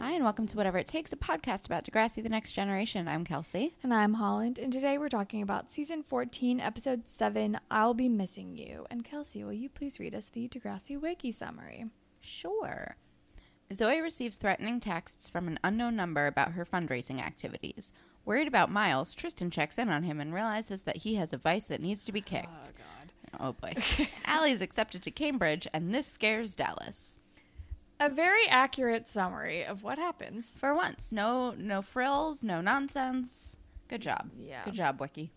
Hi, and welcome to Whatever It Takes, a podcast about Degrassi, the next generation. I'm Kelsey. And I'm Holland, and today we're talking about season 14, episode 7, I'll Be Missing You. And Kelsey, will you please read us the Degrassi Wiki summary? Sure. Zoe receives threatening texts from an unknown number about her fundraising activities. Worried about Miles, Tristan checks in on him and realizes that he has a vice that needs to be kicked. Oh, God. Oh, boy. Allie is accepted to Cambridge, and this scares Dallas. A very accurate summary of what happens. For once, no no frills, no nonsense. Good job. Yeah. Good job, Wiki.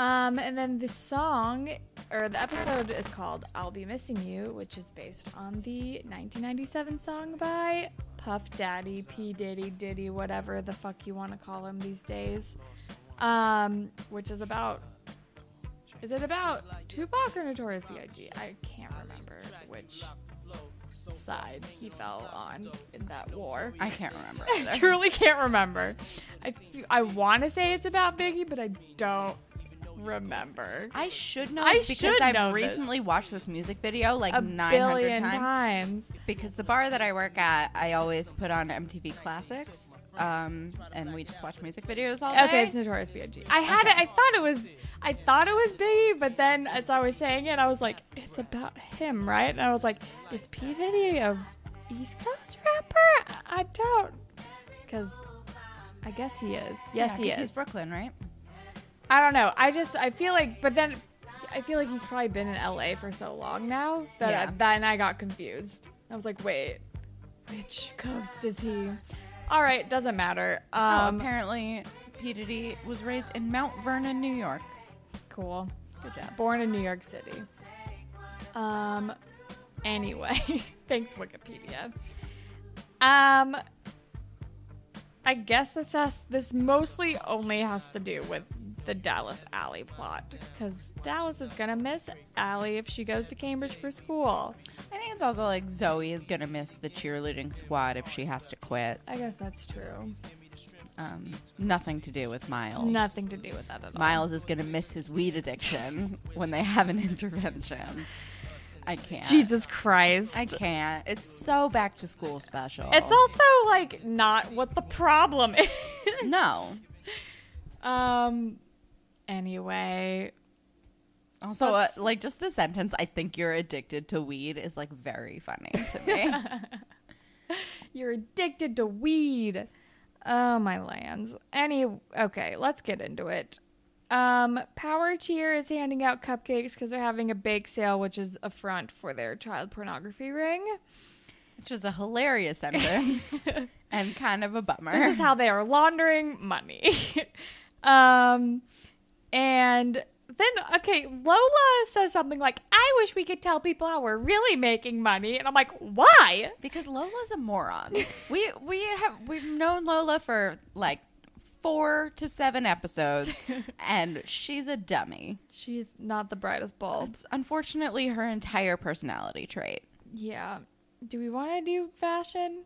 Um, and then the song, or the episode is called I'll Be Missing You, which is based on the 1997 song by Puff Daddy, P. Diddy, Diddy, whatever the fuck you want to call him these days. Um, which is about. Is it about Tupac or Notorious B.I.G.? I can't remember which side he fell on in that war. I can't remember. I either. truly can't remember. I, I want to say it's about Biggie, but I don't remember. I should know I because should I've know this. recently watched this music video like A 900 billion times. times. Because the bar that I work at, I always put on MTV Classics, um, and we just watch music videos all day. Okay, it's Notorious B.I.G. I had it. I thought it was. I thought it was Biggie, but then as I was saying it, I was like, "It's about him, right?" And I was like, "Is P Diddy a East Coast rapper?" I don't, because I guess he is. Yes, Yeah, he 'cause is. He's Brooklyn, right? I don't know. I just I feel like, but then I feel like he's probably been in LA for so long now that Yeah. I, then I got confused. I was like, wait, which coast is he? All right, doesn't matter. oh, Um, apparently P Diddy was raised in Mount Vernon, New York. cool. Good job. Born in New York City. Um. Anyway, thanks Wikipedia. Um. I guess this has this mostly only has to do with the Dallas Allie plot because Dallas is gonna miss Allie if she goes to Cambridge for school. I think it's also like Zoe is gonna miss the cheerleading squad if she has to quit. I guess that's true. Um, nothing to do with Miles. Nothing to do with that at all. Miles is gonna miss his weed addiction when they have an intervention. I can't. Jesus Christ. I can't. It's so back to school special. it's also like not what the problem is. no. Um. Anyway, Also, uh, like just the sentence, I think you're addicted to weed is like very funny to me. you're addicted to weed. Oh my lands. Any okay, let's get into it. Um, Power Cheer is handing out cupcakes because they're having a bake sale, which is a front for their child pornography ring. Which is a hilarious sentence and kind of a bummer. This is how they are laundering money. um, and then okay, Lola says something like, "I wish we could tell people how we're really making money," and I'm like, "Why?" because Lola's a moron. we we have we've known Lola for like four to seven episodes, and she's a dummy. She's not the brightest bulb. It's unfortunately her entire personality trait. Yeah. Do we want to do fashion?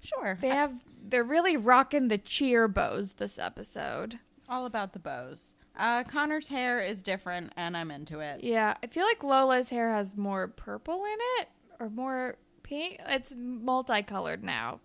Sure, They have they're really rocking the cheer bows this episode. all about the bows. Uh, Connor's hair is different, and I'm into it. Yeah, I feel like Lola's hair has more purple in it or more pink. It's multicolored now.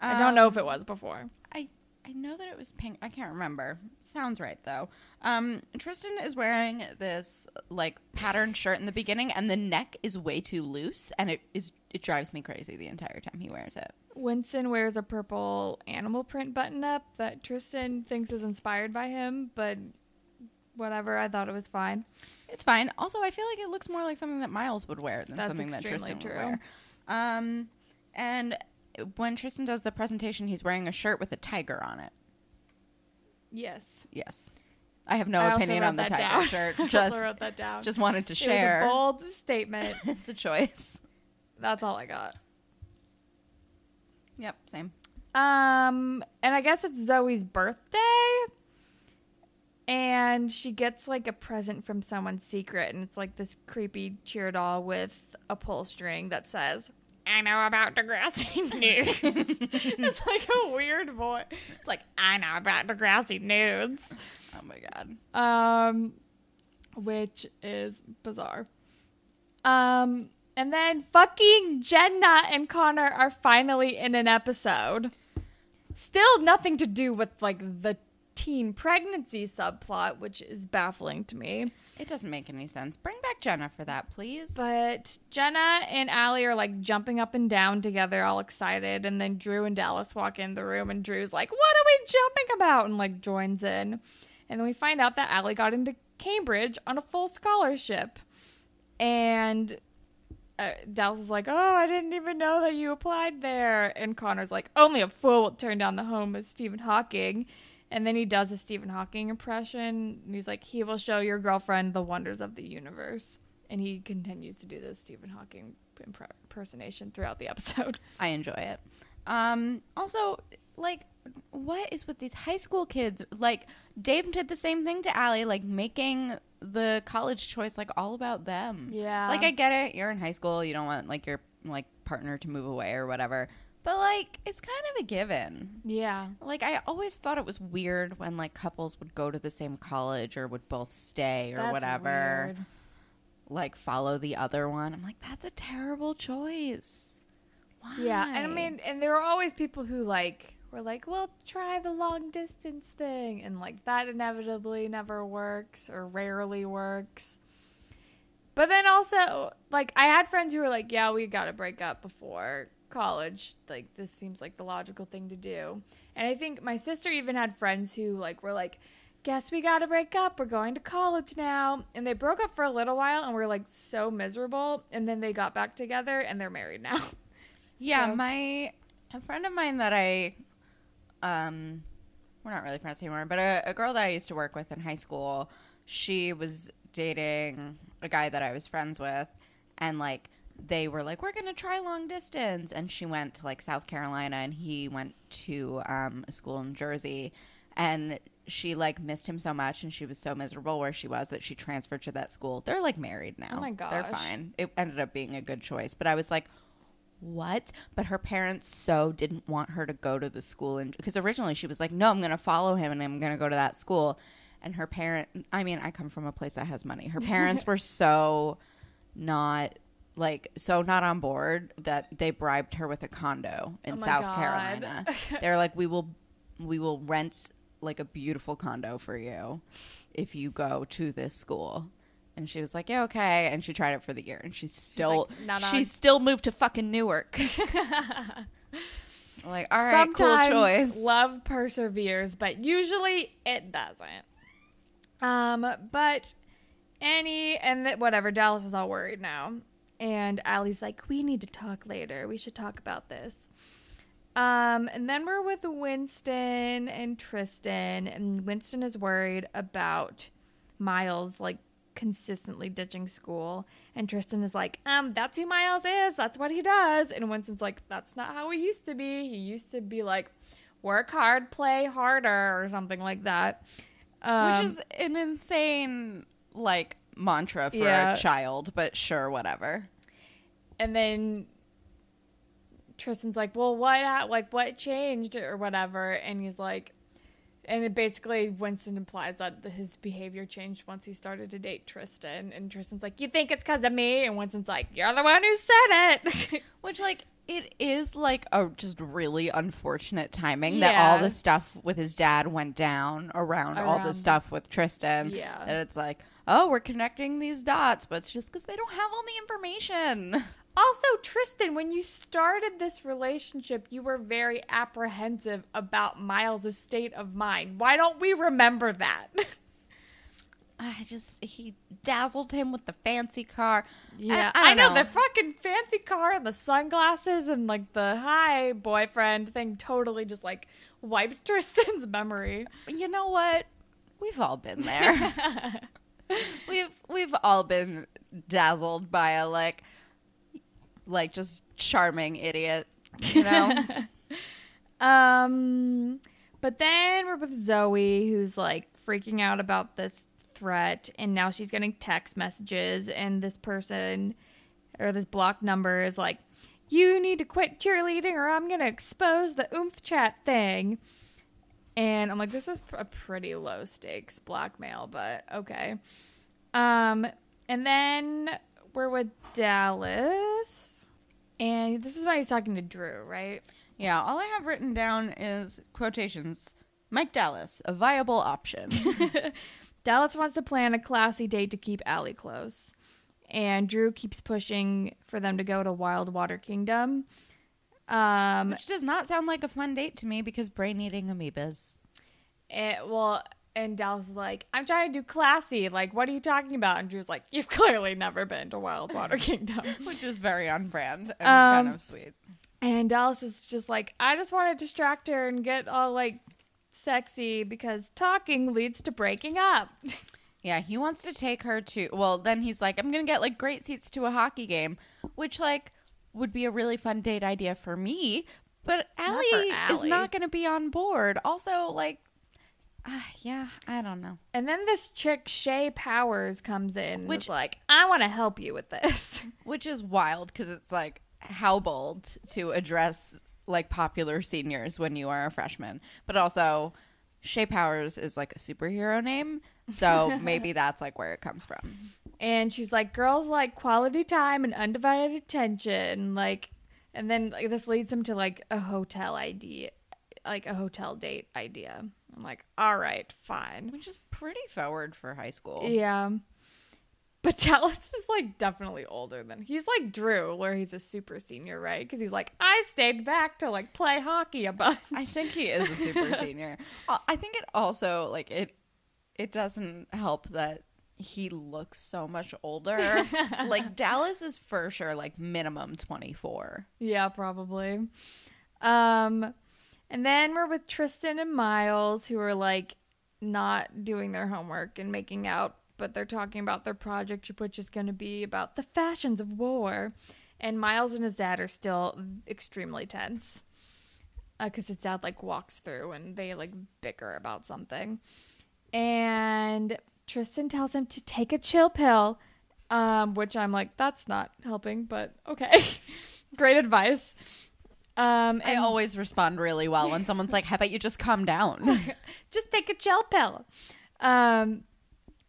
I don't know if it was before. I I know that it was pink. I can't remember. Sounds right though. Um, Tristan is wearing this like patterned shirt in the beginning, and the neck is way too loose, and it is it drives me crazy the entire time he wears it. Winston wears a purple animal print button up that Tristan thinks is inspired by him, but whatever, I thought it was fine. It's fine. Also, I feel like it looks more like something that Miles would wear than That's something that Tristan true. would wear. Um, and when Tristan does the presentation, he's wearing a shirt with a tiger on it. Yes. Yes, I have no I opinion on the tiger down. shirt. I also Just wrote that down. just wanted to It was share. a bold statement. it's a choice. That's all I got. Yep, same. Um, and I guess it's Zoe's birthday. And she gets like a present from someone secret, and it's like this creepy cheer doll with a pull string that says, I know about Degrassi nudes. it's like a weird voice. It's like, I know about Degrassi nudes. Oh my god. Um, which is bizarre. Um, and then fucking Jenna and Connor are finally in an episode. Still nothing to do with like the teen pregnancy subplot, which is baffling to me. It doesn't make any sense. Bring back Jenna for that, please. But Jenna and Allie are like jumping up and down together, all excited. And then Drew and Dallas walk in the room, and Drew's like, What are we jumping about? And like joins in. And then we find out that Allie got into Cambridge on a full scholarship. And uh, Dallas is like, Oh, I didn't even know that you applied there. And Connor's like, Only a fool would turn down the home of Stephen Hawking. And then he does a Stephen Hawking impression. And he's like, He will show your girlfriend the wonders of the universe. And he continues to do this Stephen Hawking impre- impersonation throughout the episode. I enjoy it. Um, also, like, what is with these high school kids? Like, Dave did the same thing to Allie, like making the college choice like all about them. Yeah. Like, I get it. You're in high school. You don't want like your like partner to move away or whatever. But like, it's kind of a given. Yeah. Like, I always thought it was weird when like couples would go to the same college or would both stay or That's whatever. weird. Like, follow the other one. I'm like, that's a terrible choice. Why? Yeah, and I mean, and there are always people who like were like, "Well, try the long distance thing," and like that inevitably never works or rarely works. But then also, like, I had friends who were like, "Yeah, we got to break up before college. Like, this seems like the logical thing to do." And I think my sister even had friends who like were like, "Guess we got to break up. We're going to college now." And they broke up for a little while and were like so miserable, and then they got back together and they're married now. Yeah, So- my a friend of mine that I um we're not really friends anymore, but a, a girl that I used to work with in high school, she was dating a guy that I was friends with and like they were like we're going to try long distance and she went to like South Carolina and he went to um a school in Jersey and she like missed him so much and she was so miserable where she was that she transferred to that school. They're like married now. Oh my gosh. They're fine. It ended up being a good choice, but I was like what? But her parents so didn't want her to go to the school, and because originally she was like, "No, I'm going to follow him, and I'm going to go to that school." And her parent, I mean, I come from a place that has money. Her parents were so not like so not on board that they bribed her with a condo in Oh South God. Carolina. They're like, "We will, we will rent like a beautiful condo for you if you go to this school." And she was like, "Yeah, okay." And she tried it for the year, and she still, like, "Not she on." still moved to fucking Newark. like, all right, Sometimes cool choice. love perseveres, but usually it doesn't. Um, but Annie and th- whatever Dallas is all worried now, and Allie's like, "We need to talk later. We should talk about this." Um, and then we're with Winston and Tristan, and Winston is worried about Miles like consistently ditching school, and Tristan is like, "Um, that's who Miles is. That's what he does." And Winston's like, "That's not how he used to be. He used to be like, work hard, play harder, or something like that." Um, Which is an insane like mantra for Yeah. a child, but sure, whatever. and then Tristan's like, "Well, what ha- like what changed or whatever?" And he's like, and it basically Winston implies that his behavior changed once he started to date Tristan. And Tristan's like, "You think it's because of me?" And Winston's like, "You're the one who said it." Which like it is like a just really unfortunate timing that all the stuff with his dad went down around, all the stuff with Tristan. Yeah. And it's like, oh, we're connecting these dots, but it's just because they don't have all the information. also, Tristan, when you started this relationship, you were very apprehensive about Miles' state of mind. Why don't we remember that? I just he dazzled him with the fancy car. Yeah, I, I, don't know, the fucking fancy car and the sunglasses and like the hi boyfriend thing totally just like wiped Tristan's memory. you know what? We've all been there. we've we've all been dazzled by a like like just charming idiot, you know? um, but then we're with Zoe, who's like freaking out about this threat, and now she's getting text messages, and this person or this block number is like, "You need to quit cheerleading, or I'm gonna expose the oomph chat thing." And I'm like, this is a pretty low stakes blackmail, but okay. Um, and then we're with Dallas, and this is why he's talking to Drew, right? Yeah, all I have written down is quotations. Mike Dallas, a viable option. Dallas wants to plan a classy date to keep Allie close. And Drew keeps pushing for them to go to Wild Water Kingdom. Um, Which does not sound like a fun date to me because brain eating amoebas. it, well, and Dallas is like, I'm trying to do classy. Like, what are you talking about? And Drew's like, You've clearly never been to Wild Water Kingdom. Which is very on brand and Um, kind of sweet. And Dallas is just like, I just want to distract her and get all like sexy because talking leads to breaking up. Yeah, he wants to take her to. Well, then he's like, I'm gonna get like great seats to a hockey game, which like would be a really fun date idea for me. But Not Allie, is not gonna be on board. Also, like, uh, yeah, I don't know. And then this chick Shay Powers comes in, which like, I want to help you with this. Which is wild because it's like how bold to address like popular seniors when you are a freshman, but also Shay Powers is like a superhero name, so maybe that's like where it comes from. And she's like, girls like quality time and undivided attention, like, and then like this leads him to like a hotel idea, like a hotel date idea. I'm like, all right, fine. Which is pretty forward for high school. Yeah. But Dallas is like definitely older than he's like Drew, where he's a super senior, right? Because he's like, I stayed back to like play hockey a bunch. I think he is a super senior. I think it also like it it doesn't help that he looks so much older. like Dallas is for sure like minimum 24. Yeah, probably. Um, and then we're with Tristan and Miles, who are like not doing their homework and making out, but they're talking about their project, which is going to be about the fashions of war. And Miles and his dad are still extremely tense because his dad like walks through and they like bicker about something. And Tristan tells him to take a chill pill, um, which I'm like, that's not helping, but okay. Great advice. Um, I always respond really well when someone's like, "How about you just calm down?" just take a chill pill. Um,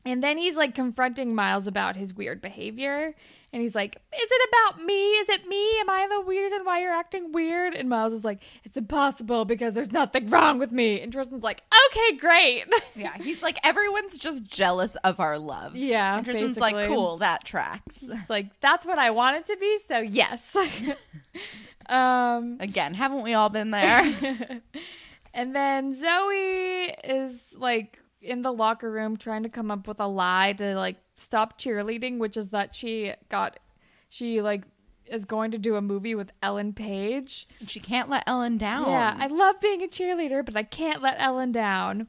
and then he's like confronting Miles about his weird behavior. And he's like, Is it about me? Is it me? Am I the reason why you're acting weird? And Miles is like, It's impossible because there's nothing wrong with me. And Tristan's like, Okay, great. yeah, he's like everyone's just jealous of our love. Yeah, and Tristan's like, "Cool, that tracks." It's like, That's what I want it to be. So, yes. um, Again, haven't we all been there? and then Zoe is like in the locker room trying to come up with a lie to like stop cheerleading, which is that she got she like is going to do a movie with Ellen Page. And she can't let Ellen down. Yeah, I love being a cheerleader, but I can't let Ellen down.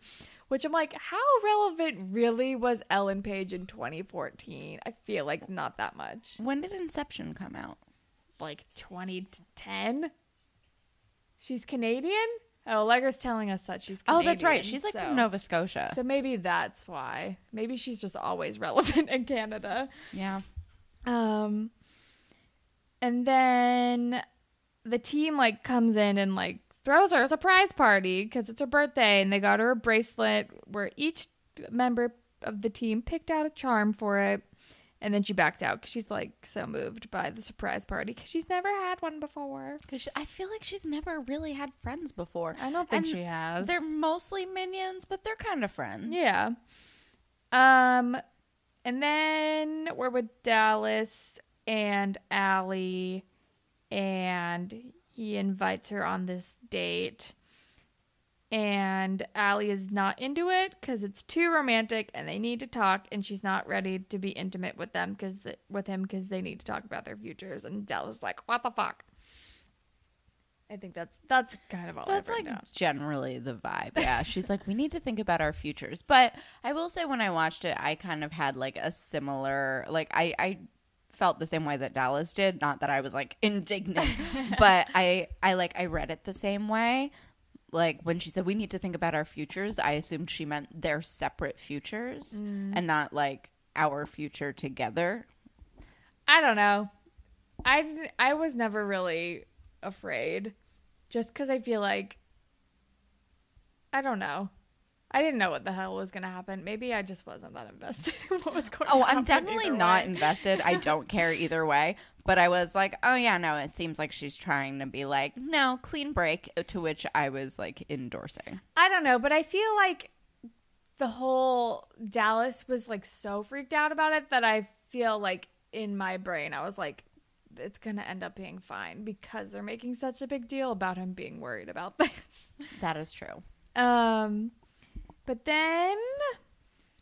Which I'm like, how relevant really was Ellen Page in 2014? I feel like not that much. when did Inception come out? Like 2010? She's Canadian? Oh, Allegra's telling us that she's Oh, that's right. She's like so- from Nova Scotia. So maybe that's why. Maybe she's just always relevant in Canada. yeah. Um and then the team like comes in and like throws her a surprise party because it's her birthday and they got her a bracelet where each member of the team picked out a charm for it and then she backed out because she's like so moved by the surprise party because she's never had one before Because I feel like she's never really had friends before. i don't think And she has They're mostly minions, but they're kind of friends. Yeah. Um, and then we're with Dallas and Allie, and he invites her on this date. And Allie is not into it because it's too romantic, and they need to talk. And she's not ready to be intimate with them because with him because they need to talk about their futures. And Dallas is like, "What the fuck?" I think that's that's kind of all That's I've like down. generally the vibe. Yeah. She's like, we need to think about our futures. But I will say, when I watched it, I kind of had like a similar, like, I, I felt the same way that Dallas did. Not that I was like indignant, but I, I like, I read it the same way. Like when she said we need to think about our futures, I assumed she meant their separate futures mm. and not like our future together. I don't know. I didn't- I was never really afraid, just because I feel like I don't know. I didn't know what the hell was gonna happen. Maybe I just wasn't that invested in what was going. On. Oh, to I'm definitely not way. invested. I don't care either way. But I was like, oh yeah, no, it seems like she's trying to be like, no, clean break. To which I was like endorsing. I don't know, but I feel like the whole Dallas was like so freaked out about it that I feel like in my brain I was like, it's gonna end up being fine because they're making such a big deal about him being worried about this. That is true. Um, but then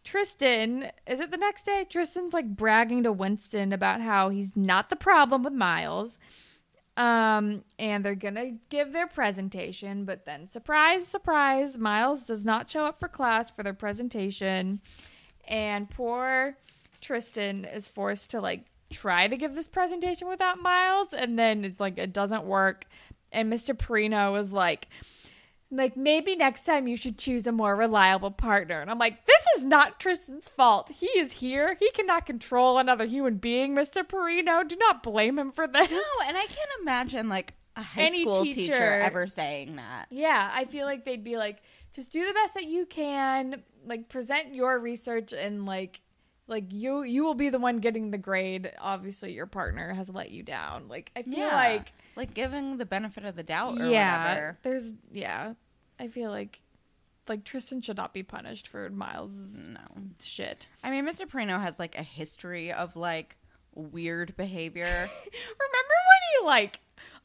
Tristan, is it the next day? Tristan's like bragging to Winston about how he's not the problem with Miles. Um, and they're gonna give their presentation, but then surprise, surprise, Miles does not show up for class for their presentation. And poor Tristan is forced to like try to give this presentation without Miles, and then it's like it doesn't work. And Mr. Perino is like, like maybe next time you should choose a more reliable partner. And I'm like, this is not Tristan's fault. He is here. He cannot control another human being, Mr. Perino. Do not blame him for this. No, and I can't imagine like a high Any school teacher, teacher- ever saying that. Yeah, I feel like they'd be like, just do the best that you can, like present your research and like like you you will be the one getting the grade. Obviously your partner has let you down. Like I feel Yeah, like like giving the benefit of the doubt or yeah, whatever. there's yeah. I feel like like Tristan should not be punished for Miles' No, shit. I mean, Mr. Perino has like a history of like weird behavior. Remember when he like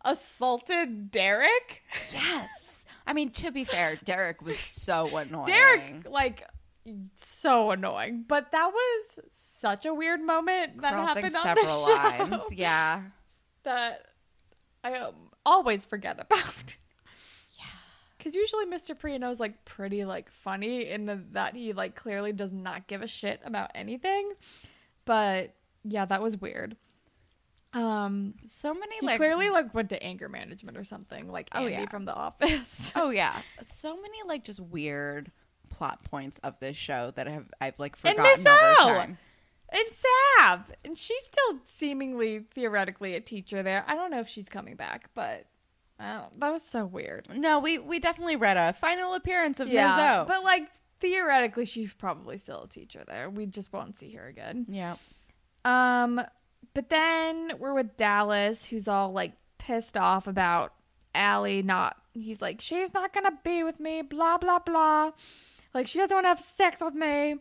assaulted Derek? yes, I mean to be fair, Derek was so annoying. Derek like so annoying, but that was such a weird moment that crossing happened on several the show lines. Yeah, that I um, always forget about. Because usually Mr. Perino's like pretty like funny in the, that he like clearly does not give a shit about anything, but yeah, that was weird. Um, So many he like clearly like went to anger management or something, like Oh, yeah. from The Office. Oh yeah, so many like just weird plot points of this show that have I've like And forgotten Miss over time. and Sav, and she's still seemingly theoretically a teacher there. I don't know if she's coming back, but that was so weird. No, we we definitely read a final appearance of Yeah. But like theoretically, she's probably still a teacher there. We just won't see her again. yeah, Um, but then we're with Dallas, who's all like pissed off about Allie not. He's like, she's not gonna be with me, blah blah blah. Like she doesn't want to have sex with me,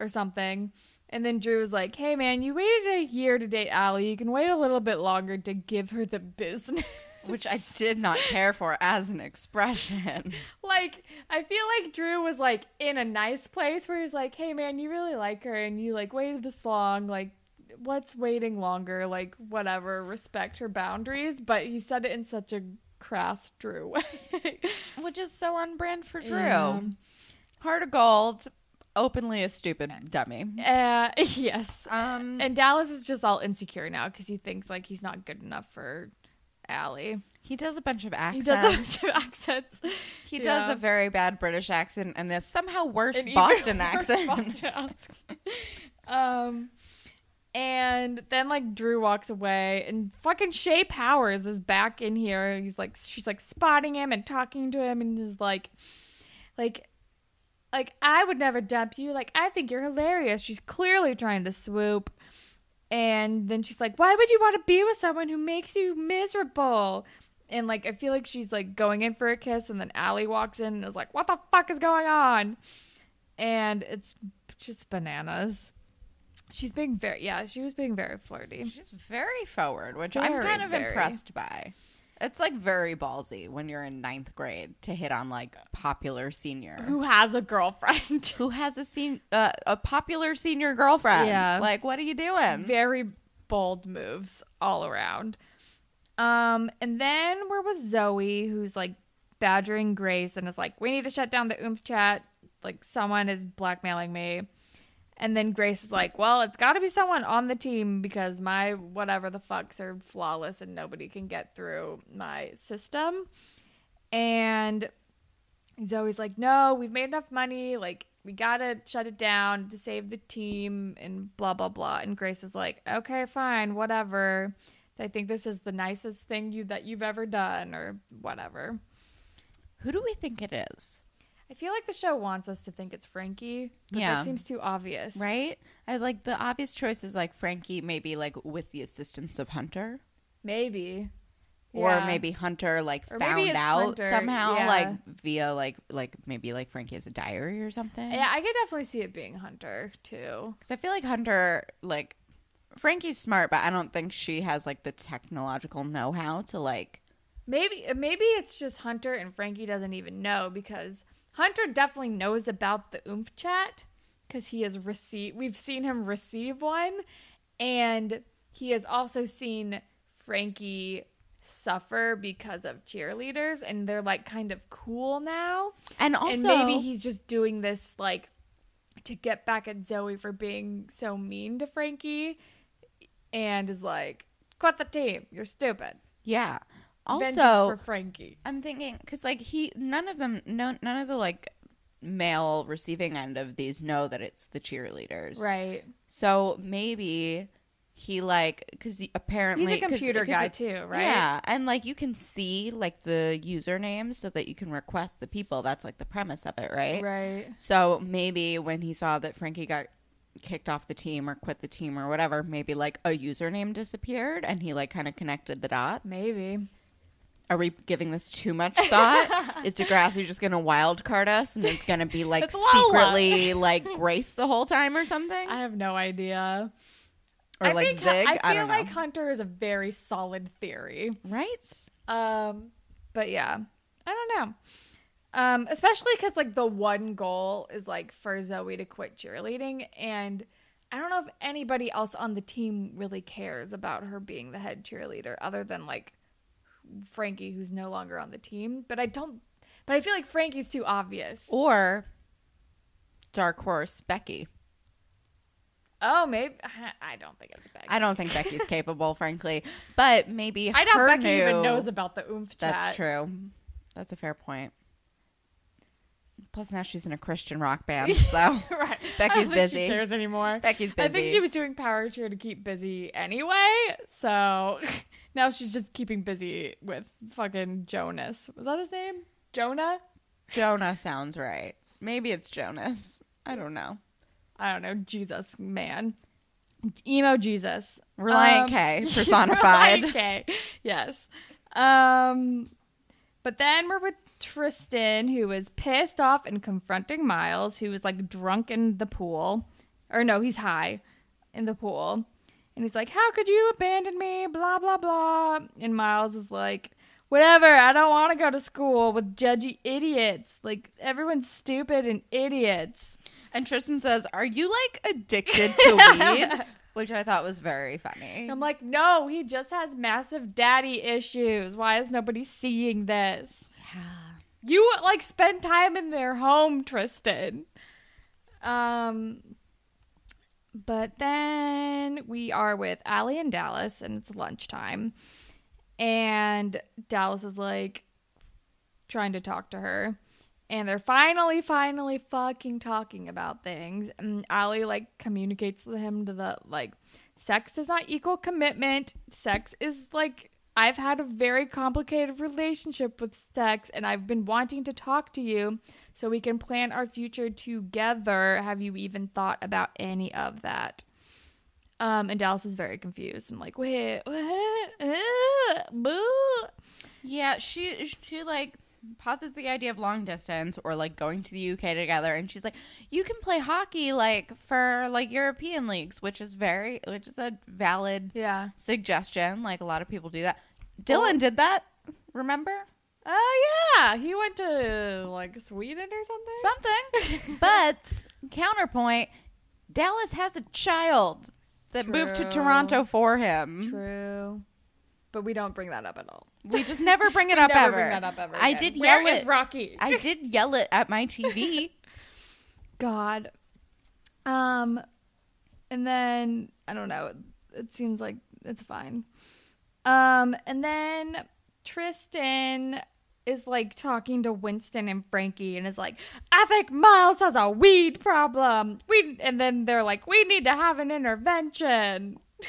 or something. And then Drew was like, "Hey man, you waited a year to date Allie. You can wait a little bit longer to give her the business." which I did not care for as an expression. like I feel like Drew was like in a nice place where he's like, "Hey man, you really like her and you like waited this long, like what's waiting longer? Like whatever, respect her boundaries." But he said it in such a crass Drew way. which is so on brand for Drew. Yeah. Heart of gold, openly a stupid dummy. Uh, yes. Um, And Dallas is just all insecure now because he thinks like he's not good enough for Allie. he does a bunch of accents. He does a bunch of accents. He does a very bad British accent and a somehow worse An Boston worse accent. Boston accent. um, and then like Drew walks away, and fucking Shay Powers is back in here. He's like, she's like spotting him and talking to him, and is like, like, like I would never dump you. Like I think you're hilarious. She's clearly trying to swoop. And then she's like, "Why would you want to be with someone who makes you miserable?" And like, I feel like she's like going in for a kiss, and then Allie walks in and is like, "What the fuck is going on?" And it's just bananas. She's being very, yeah, she was being very flirty. She's very forward, which I'm kind of very. impressed by. It's like very ballsy when you're in ninth grade to hit on like popular senior Who has a girlfriend? who has a sen- uh, a popular senior girlfriend. Yeah. like what are you doing? very bold moves all around. Um, and then we're with Zoe, who's like badgering Grace and is like, "We need to shut down the oomph chat. Like someone is blackmailing me." And then Grace is like, "Well, it's got to be someone on the team because my whatever the fucks are flawless and nobody can get through my system." And Zoe's like, no, we've made enough money. Like, we gotta shut it down to save the team and blah, blah, blah. And Grace is like, okay, fine, whatever. I think this is the nicest thing you that you've ever done or whatever. Who do we think it is? I feel like the show wants us to think it's Frankie, but Yeah. that seems too obvious. Right? I like the obvious choice is like Frankie, maybe like with the assistance of Hunter. Maybe. Or Yeah. maybe Hunter like Or found out Hunter, somehow, yeah. like via like like maybe like Frankie has a diary or something. Yeah, I could definitely see it being Hunter too. Because I feel like Hunter, like, Frankie's smart, but I don't think she has, like, the technological know how to, like, Maybe maybe it's just Hunter and Frankie doesn't even know because Hunter definitely knows about the oomph chat because he has received we've seen him receive one and he has also seen Frankie suffer because of cheerleaders and they're like kind of cool now and also, and maybe he's just doing this like to get back at Zoe for being so mean to Frankie and is like quit the team you're stupid yeah. Also, for Frankie I'm thinking, because, like, he, none of them, no, none of the, like, male receiving end of these know that it's the cheerleaders. Right. So maybe he, like, because apparently. He's a 'cause- computer 'cause guy it- too, right? Yeah, and like you can see like the usernames so that you can request the people. That's like the premise of it, right? Right. So maybe when he saw that Frankie got kicked off the team or quit the team or whatever, maybe like a username disappeared and he like kind of connected the dots. Maybe. Are we giving this too much thought? Is Degrassi just going to wild card us and it's going to be like secretly like Grace the whole time or something? I have no idea. or I like think, Zig? I I, feel like Hunter is a very solid theory. right? Um, but yeah, I don't know. Um, especially because like the one goal is like for Zoe to quit cheerleading, and I don't know if anybody else on the team really cares about her being the head cheerleader, other than like Frankie, who's no longer on the team. But I don't. But I feel like Frankie's too obvious. Or Dark Horse Becky. Oh, maybe I don't think it's Becky. I don't think Becky's capable, frankly. But maybe I doubt her Becky knew. even knows about the oomph chat. That's true. That's a fair point. Plus, now she's in a Christian rock band, so right. I Becky's don't think busy. She cares anymore. Becky's busy. I think she was doing power cheer to keep busy anyway. So now she's just keeping busy with fucking Jonas. Was that his name? Jonah? Jonah sounds right. Maybe it's Jonas. I don't know. I don't know. Jesus, man. Emo Jesus. Relient Um, K personified. Relient K. Yes. Um but then we're with Tristan, who is pissed off and confronting Miles, who is like drunk in the pool. Or no, he's high in the pool. And he's like, How could you abandon me? Blah, blah, blah. And Miles is like, Whatever, I don't want to go to school with judgy idiots. Like, everyone's stupid and idiots. And Tristan says, "Are you like addicted to weed?" Which I thought was very funny. I'm like, No, he just has massive daddy issues. Why is nobody seeing this? Yeah. You like spend time in their home, Tristan. Um but then we are with Allie and Dallas and it's lunchtime. And Dallas is like trying to talk to her. And they're finally, finally fucking talking about things. And Allie like communicates to him to the like sex does not equal commitment. Sex is like I've had a very complicated relationship with sex and I've been wanting to talk to you so we can plan our future together. Have you even thought about any of that? Um, and Dallas is very confused and like, wait, what? Uh, boo. Yeah, she she like posits the idea of long distance or like going to the UK together and she's like you can play hockey like for like European leagues which is very which is a valid Yeah. suggestion like a lot of people do that. Dylan did that, remember? Oh yeah, he went to like Sweden or something. Something. but counterpoint, Dallas has a child that moved to Toronto for him. True, but we don't bring that up at all. We just never bring it up Never ever. bring that up ever. I did Where yell is it. Rocky? I did yell it at my TV. God. Um, and then I don't know. It, it seems like it's fine. Um, and then Tristan is like talking to Winston and Frankie and is like, I think Miles has a weed problem. We and then they're like, we need to have an intervention.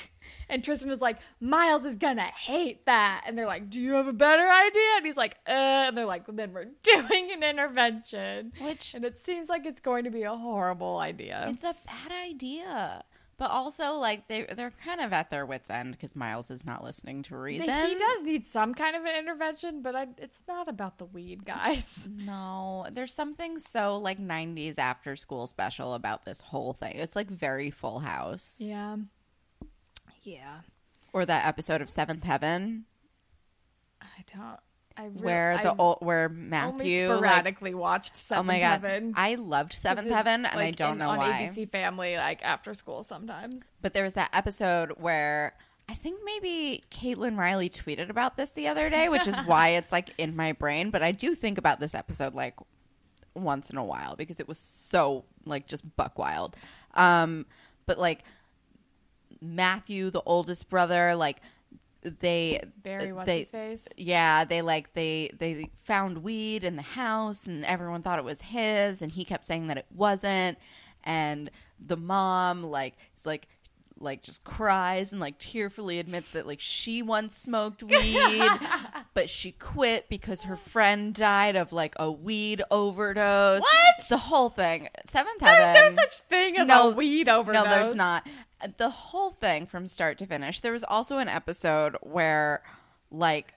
And Tristan is like, Miles is gonna hate that. And they're like, Do you have a better idea? And he's like, uh and they're like, then we're doing an intervention. Which And it seems like it's going to be a horrible idea. it's a bad idea. But also, like they they're kind of at their wits' end because Miles is not listening to reason. He does need some kind of an intervention, but I, it's not about the weed, guys. No, there's something so like 90s after school special about this whole thing. It's like very Full House. Yeah. Yeah. Or that episode of Seventh Heaven I don't. I really, where the I've old where only Matthew like, sporadically watched Seventh oh my god, Heaven. I loved Seventh it- Heaven, and I don't in- know on why. ABC Family, like after school sometimes. But there was that episode where I think maybe Caitlin Riley tweeted about this the other day, which is why it's like in my brain. But I do think about this episode like once in a while because it was so like just buck wild. Um, but like Matthew, the oldest brother, like they Barry, uh, what's they, his face? yeah, they like they they found weed in the house and everyone thought it was his and he kept saying that it wasn't and the mom like it's like like just cries and like tearfully admits that like she once smoked weed but she quit because her friend died of like a weed overdose. What? The whole thing. Seventh heaven There's no such thing as No, a weed overdose. No, there's not. The whole thing from start to finish. There was also an episode where, like,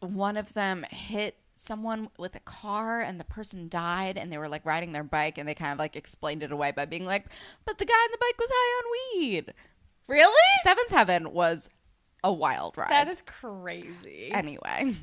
one of them hit someone with a car and the person died and they were like riding their bike and they kind of like explained it away by being like, but the guy on the bike was high on weed. Really? Seventh Heaven was a wild ride. That is crazy. anyway,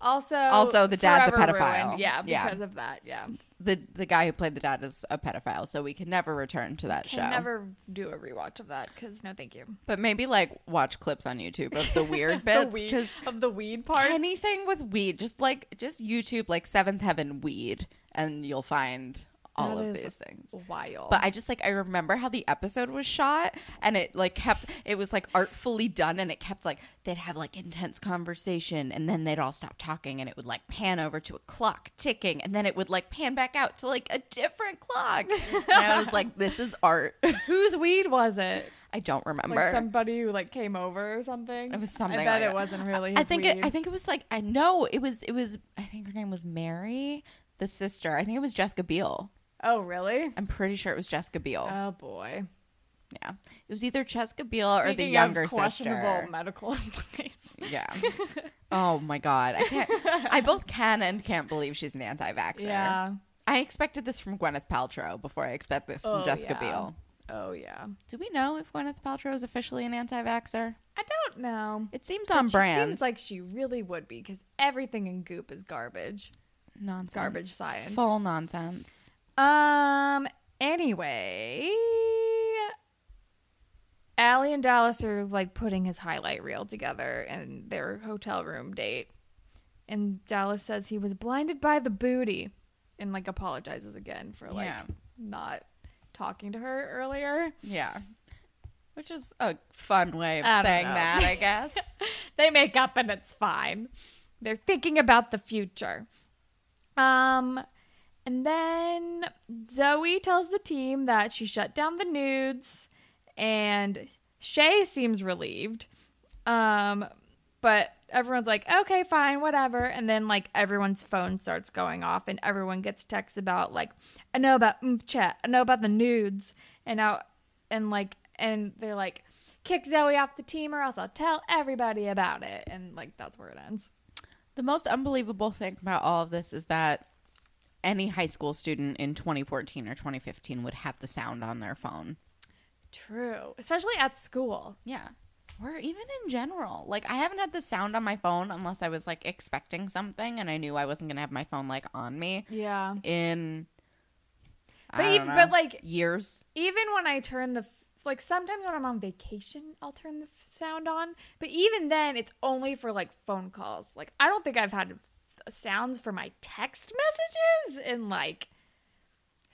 also, Also, the dad's a pedophile. ruined. Yeah, Yeah. because of that. Yeah, the the guy who played the dad is a pedophile, so we can never return to that can show. never do a rewatch of that because no, thank you. But maybe like watch clips on YouTube of the weird bits because of the weed part. anything with weed, just like just YouTube like Seventh Heaven weed, and you'll find all That of these things. Wild. But I just like I remember how the episode was shot, and it like kept it was like artfully done, and it kept like they'd have like intense conversation, and then they'd all stop talking, and it would like pan over to a clock ticking, and then it would like pan back out to like a different clock. and I was like, this is art. whose weed was it? I don't remember. Like somebody who like came over or something. It was something I bet like it that. wasn't really. I think weed. it, I think it was like I know it was it was I think her name was Mary, the sister. I think it was Jessica Biel. Oh really? I'm pretty sure it was Jessica Biel. Oh boy. yeah, it was either Jessica Biel or the Speaking of younger questionable sister. medical advice. Yeah. oh my god, I can't. I both can and can't believe she's an anti-vaxxer. Yeah. I expected this from Gwyneth Paltrow before I expect this from Oh, Jessica yeah. Biel. Oh yeah. Do we know if Gwyneth Paltrow is officially an anti-vaxxer? I don't know. It seems But on brand. Seems like she really would be because everything in Goop is garbage. nonsense. Garbage science. Full nonsense. Um. Anyway, Allie and Dallas are like putting his highlight reel together in their hotel room date, and Dallas says he was blinded by the booty, and like apologizes again for like Yeah. not talking to her earlier. Yeah. Which is a fun way of saying know. that, I guess. they make up and it's fine. They're thinking about the future. Um and then Zoe tells the team that she shut down the nudes and Shay seems relieved. Um but everyone's like, "Okay, fine, whatever." And then like everyone's phone starts going off and everyone gets texts about like, "I know about mm, chat. I know about the nudes." And now and like and they're like, "Kick Zoe off the team or else I'll tell everybody about it." And like that's where it ends. the most unbelievable thing about all of this is that any high school student in 2014 or 2015 would have the sound on their phone. True, especially at school. Yeah. Or even in general. Like I haven't had the sound on my phone unless I was like expecting something and I knew I wasn't going to have my phone like on me Yeah. in I But don't even- know, but, like- years. even when I turn the f- like sometimes when I'm on vacation, I'll turn the f- sound on. But even then, it's only for like phone calls. Like I don't think I've had sounds for my text messages in like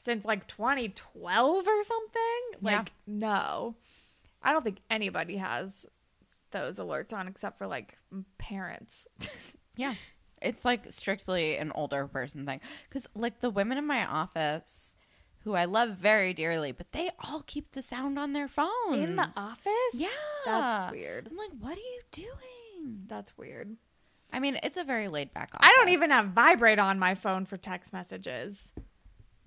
since like 2012 or something. Yeah. Like no, I don't think anybody has those alerts on except for like parents. Yeah. It's like strictly an older person thing. Because, like, the women in my office, who I love very dearly, but they all keep the sound on their phones. In the office? Yeah. That's weird. I'm like, what are you doing? That's weird. I mean, it's a very laid back office. I don't even have vibrate on my phone for text messages.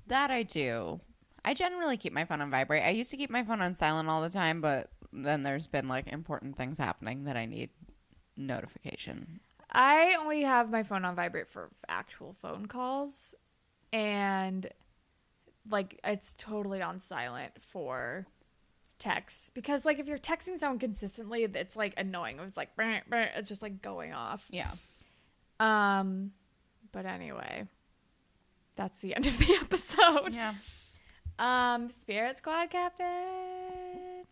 That I do. I generally keep my phone on vibrate. I used to keep my phone on silent all the time, but then there's been like important things happening that I need notification. I only have my phone on vibrate for actual phone calls and like it's totally on silent for texts because like if you're texting someone consistently it's like annoying. It's like brr, brr, it's just like going off. Yeah. Um but anyway, that's the end of the episode. Yeah. Um Spirit Squad Captain.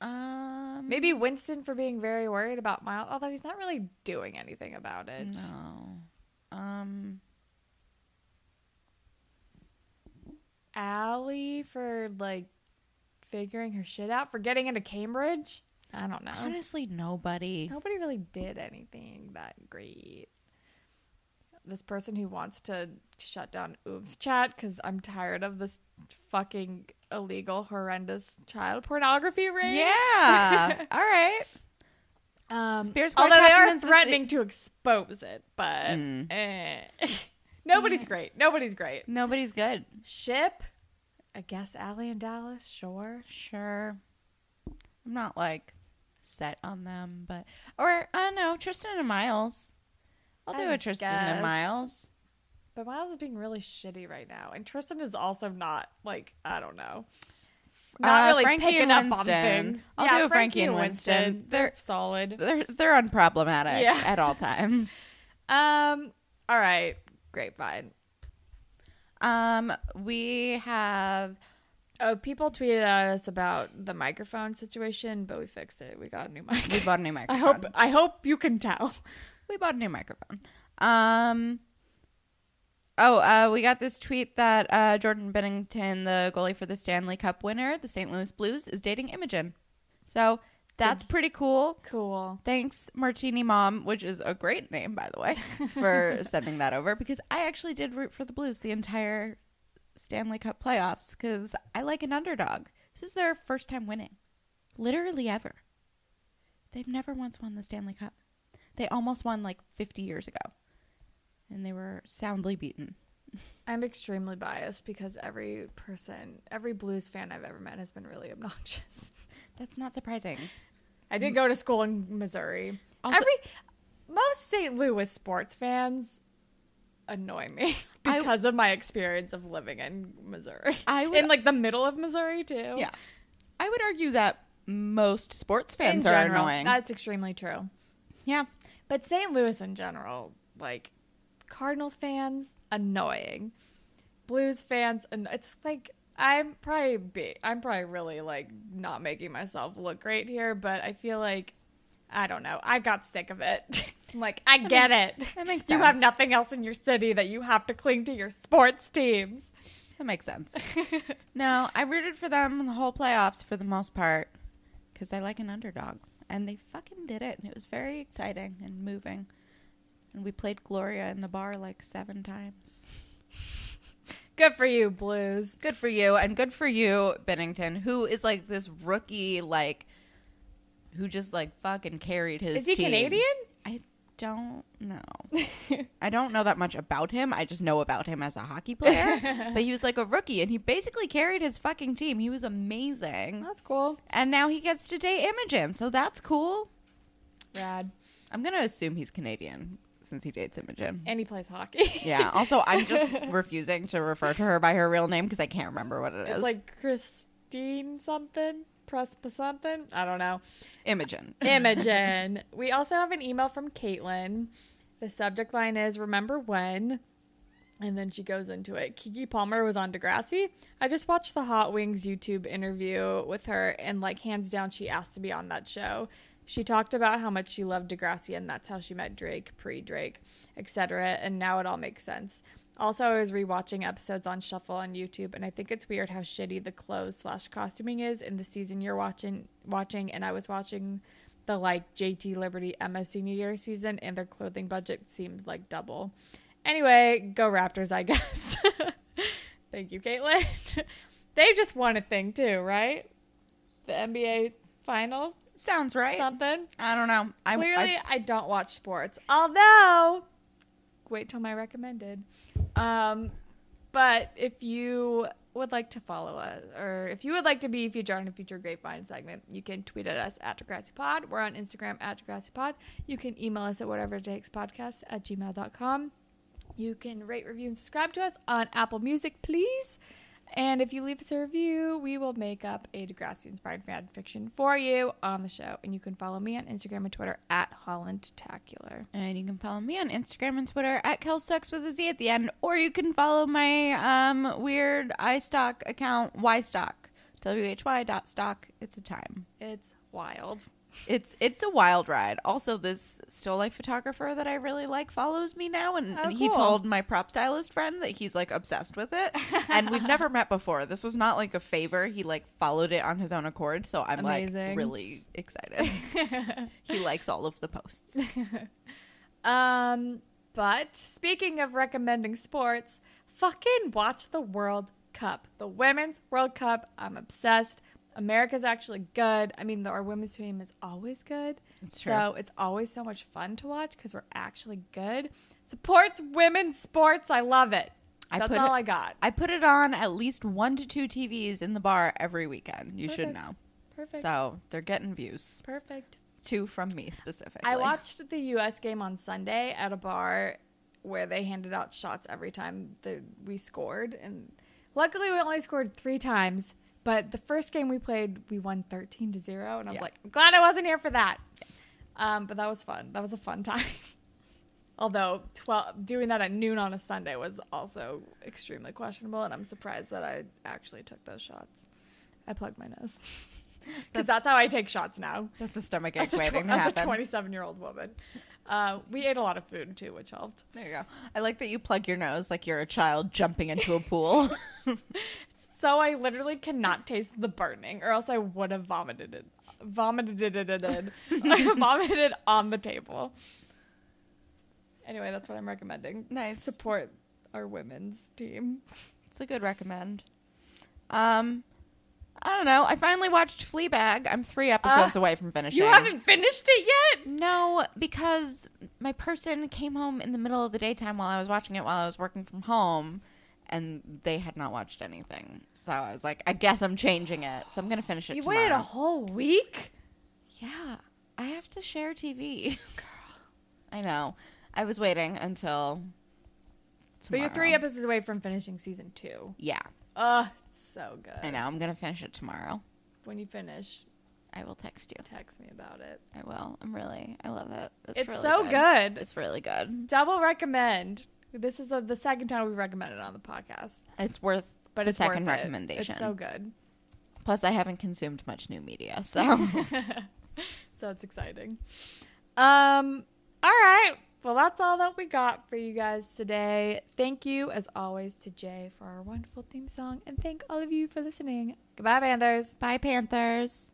Um Maybe Winston for being very worried about Miles, although he's not really doing anything about it. no. Um Allie for like figuring her shit out for getting into Cambridge. I don't know. honestly nobody. Nobody really did anything that great. This person who wants to shut down Oomph Chat because I'm tired of this fucking illegal, horrendous child pornography ring. Yeah. All right. Um, Squad although they are threatening to expose it, but Mm. eh. nobody's great. Nobody's great. Nobody's good. Ship, I guess Allie and Dallas. Sure. Sure. I'm not like set on them, but or uh know, Tristan and Miles. I'll do I a Tristan guess. and Miles. But Miles is being really shitty right now, and Tristan is also not like I don't know, not Uh, really Frankie picking up on Winston. things. I'll yeah, do Frankie and Winston. They're They're- solid. They're they're unproblematic Yeah. at all times. Um. All right. Grapevine. Um, we have Oh, people tweeted at us about the microphone situation, but we fixed it. We got a new mic. we bought a new microphone. I hope. I hope you can tell. we bought a new microphone. Um. Oh, uh, we got this tweet that uh, Jordan Binnington, the goalie for the Stanley Cup winner, the St. Louis Blues, is dating Imogen. So that's pretty cool. Cool. Thanks, Martini Mom, which is a great name, by the way, for sending that over because I actually did root for the Blues the entire Stanley Cup playoffs because I like an underdog. This is their first time winning, literally ever. They've never once won the Stanley Cup. They almost won like 50 years ago, and they were soundly beaten. I'm extremely biased because every person, every Blues fan I've ever met has been really obnoxious. That's not surprising. I did go to school in Missouri. Also- Every most St. Louis sports fans annoy me I- because of my experience of living in Missouri. I would- in like the middle of Missouri too. Yeah, I would argue that most sports fans in are general, annoying. that's extremely true. yeah, But St. Louis in general, like Cardinals fans, annoying. Blues fans, and it's like I'm probably be, I'm probably really like not making myself look great here, but I feel like I don't know. I got sick of it. I'm like I get it. that makes You have nothing else in your city that you have to cling to your sports teams. That makes sense. no, I rooted for them the whole playoffs for the most part because I like an underdog. And they fucking did it. And it was very exciting and moving. And we played Gloria in the bar like seven times. Good for you, Blues. Good for you. And good for you, Binnington, who is like this rookie, like, who just like fucking carried his Is he team. Canadian? I don't know. I don't know that much about him. I just know about him as a hockey player. but he was like a rookie and he basically carried his fucking team. He was amazing. That's cool. And now he gets to date Imogen, so that's cool. Rad. I'm going to assume he's Canadian since he dates Imogen. And he plays hockey. Yeah. Also, I'm just refusing to refer to her by her real name because I can't remember what it is. It's like Christine something, Prespa something. I don't know. Imogen. Imogen. we also have an email from Caitlin. The subject line is Remember when? And then she goes into it. Keke Palmer was on Degrassi. I just watched the Hot Wings YouTube interview with her, and like hands down, she asked to be on that show. She talked about how much she loved Degrassi, and that's how she met Drake, pre Drake, etc. And now it all makes sense. Also, I was rewatching episodes on Shuffle on YouTube, and I think it's weird how shitty the clothes slash costuming is in the season you're watching. Watching, and I was watching the like JT Liberty Emma senior year season, and their clothing budget seems like double. Anyway, go Raptors, I guess. Thank you, Caitlin. they just won a thing too, right? The NBA Finals, Sounds right. something. I don't know. I, Clearly, I, I, don't watch sports. Although, wait till my recommended. Um, but if you would like to follow us, or if you would like to be featured on a future Grapevine segment, you can tweet at us at Degrassi Pod. We're on Instagram at Degrassi Pod. You can email us at whatever it takes podcast at gmail.com. You can rate, review, and subscribe to us on Apple Music, please. And if you leave us a review, we will make up a Degrassi inspired fan fiction for you on the show. And you can follow me on Instagram and Twitter at HollandTacular. and you can follow me on Instagram and Twitter at KelSucks with a Z at the end, or you can follow my um, weird iStock account, YStock, W-H-Y dot stock. It's a time. It's wild. It's it's a wild ride. Also, this still life photographer that I really like follows me now, and, Oh, and he cool. told my prop stylist friend that he's like obsessed with it. and we've never met before. This was not like a favor. He like followed it on his own accord, so I'm Amazing. like really excited. he likes all of the posts. Um, but speaking of recommending sports, fucking watch the World Cup. The Women's World Cup. I'm obsessed. America's actually good. I mean, the, our women's team is always good. It's true. So it's always so much fun to watch because we're actually good. Supports women's sports. I love it. I That's all it- I got. I put it on at least one to two TVs in the bar every weekend. You should know. Perfect. So they're getting views. Perfect. Two from me specifically. I watched the U.S. game on Sunday at a bar where they handed out shots every time that we scored, and luckily we only scored three times. But the first game we played, we won thirteen to zero, and I was Yeah. like, I'm glad I wasn't here for that. Um, but that was fun. That was a fun time. Although 12, doing that at noon on a Sunday was also extremely questionable, and I'm surprised that I actually took those shots. I plugged my nose because that's how I take shots now That's a stomach ache waiting tw- to as a 27 year old woman. Uh, we ate a lot of food too, which helped. There you go. I like that you plug your nose like you're a child jumping into a pool. So I literally cannot taste the burning, or else I would have vomited it. Vomited it. I vomited on the table. Anyway, that's what I'm recommending. nice. Support our women's team. It's a good recommend. Um, I don't know. I finally watched Fleabag. I'm three episodes Ah, away from finishing. You haven't finished it yet? No, because my person came home in the middle of the daytime while I was watching it while I was working from home, and they had not watched anything. So I was like, I guess I'm changing it. So I'm gonna finish it You tomorrow. waited a whole week? yeah, I have to share TV. Girl. I know. I was waiting until. Tomorrow. But you're three episodes away from finishing season two. Yeah, Ugh, it's so good. I know. I'm gonna finish it tomorrow. When you finish, I will text you. text me about it. I will. I'm really. I love it. It's, really so good. It's really good. Double recommend. This is a, the second time we've recommended it on the podcast, It's worth but the it's second worth it. recommendation. It's so good. Plus, I haven't consumed much new media, so so it's exciting. Um. All right. Well, that's all that we got for you guys today. Thank you, as always, to Jay for our wonderful theme song, and thank all of you for listening. Goodbye, Panthers. bye, Panthers.